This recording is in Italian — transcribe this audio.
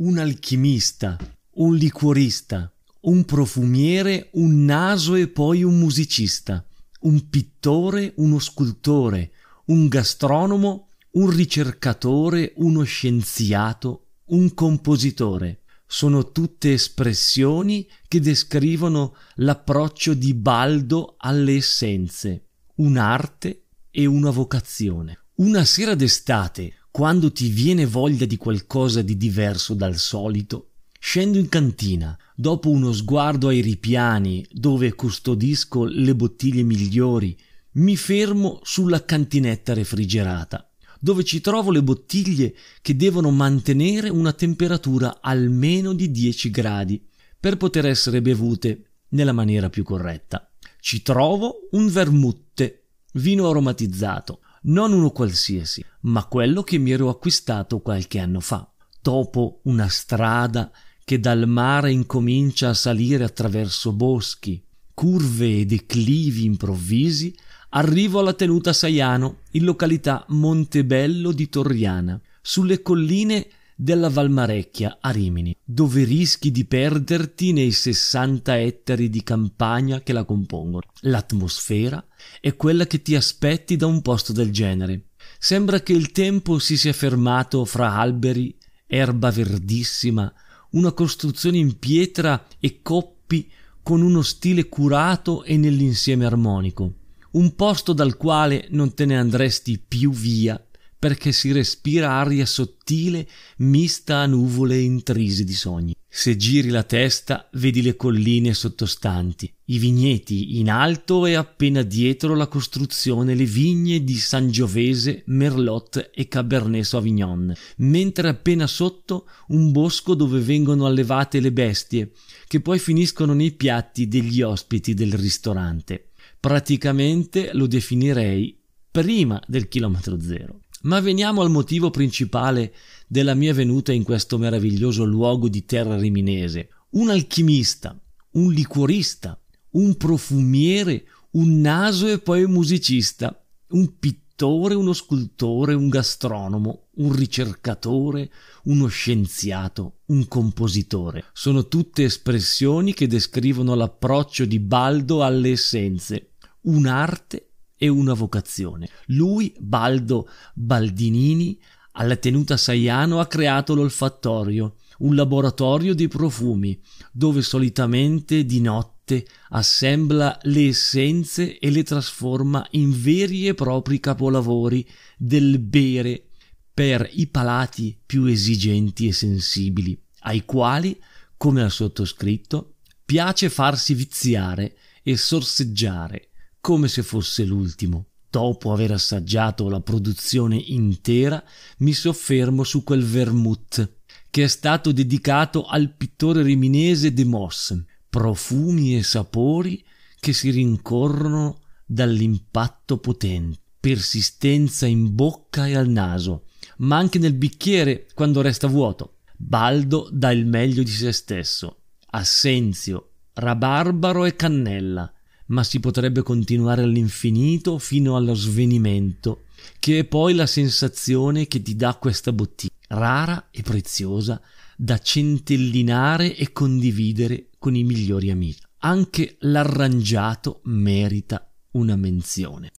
un alchimista, un liquorista, un profumiere, un naso e poi un musicista, un pittore, uno scultore, un gastronomo, un ricercatore, uno scienziato, un compositore. Sono tutte espressioni che descrivono l'approccio di Baldo alle essenze, un'arte e una vocazione. Una sera d'estate, quando ti viene voglia di qualcosa di diverso dal solito, scendo in cantina, dopo uno sguardo ai ripiani dove custodisco le bottiglie migliori, mi fermo sulla cantinetta refrigerata, dove ci trovo le bottiglie che devono mantenere una temperatura almeno di 10 gradi per poter essere bevute nella maniera più corretta. Ci trovo un vermutte, vino aromatizzato, non uno qualsiasi, ma quello che mi ero acquistato qualche anno fa, dopo una strada che dal mare incomincia a salire attraverso boschi, curve e declivi improvvisi, arrivo alla tenuta Saiano, in località Montebello di Torriana, sulle colline della Valmarecchia a Rimini, dove rischi di perderti nei 60 ettari di campagna che la compongono. L'atmosfera è quella che ti aspetti da un posto del genere. Sembra che il tempo si sia fermato fra alberi, erba verdissima, una costruzione in pietra e coppi con uno stile curato e nell'insieme armonico. Un posto dal quale non te ne andresti più via perché si respira aria sottile mista a nuvole intrise di sogni. Se giri la testa vedi le colline sottostanti, i vigneti in alto e appena dietro la costruzione le vigne di Sangiovese, Merlot e Cabernet Sauvignon, mentre appena sotto un bosco dove vengono allevate le bestie, che poi finiscono nei piatti degli ospiti del ristorante. Praticamente lo definirei prima del chilometro zero. Ma veniamo al motivo principale della mia venuta in questo meraviglioso luogo di terra riminese. Un alchimista, un liquorista, un profumiere, un naso e poi un musicista, un pittore, uno scultore, un gastronomo, un ricercatore, uno scienziato, un compositore. Sono tutte espressioni che descrivono l'approccio di Baldo alle essenze, un'arte e una vocazione. Lui, Baldo Baldinini, alla tenuta Saiano ha creato l'olfattorio, un laboratorio di profumi, dove solitamente di notte assembla le essenze e le trasforma in veri e propri capolavori del bere per i palati più esigenti e sensibili, ai quali, come al sottoscritto, piace farsi viziare e sorseggiare come se fosse l'ultimo. Dopo aver assaggiato la produzione intera, mi soffermo su quel vermouth che è stato dedicato al pittore riminese De Moss, profumi e sapori che si rincorrono dall'impatto potente, persistenza in bocca e al naso, ma anche nel bicchiere quando resta vuoto. Baldo dà il meglio di se stesso. Assenzio, rabarbaro e cannella ma si potrebbe continuare all'infinito fino allo svenimento, che è poi la sensazione che ti dà questa bottiglia, rara e preziosa, da centellinare e condividere con i migliori amici. Anche l'arrangiato merita una menzione.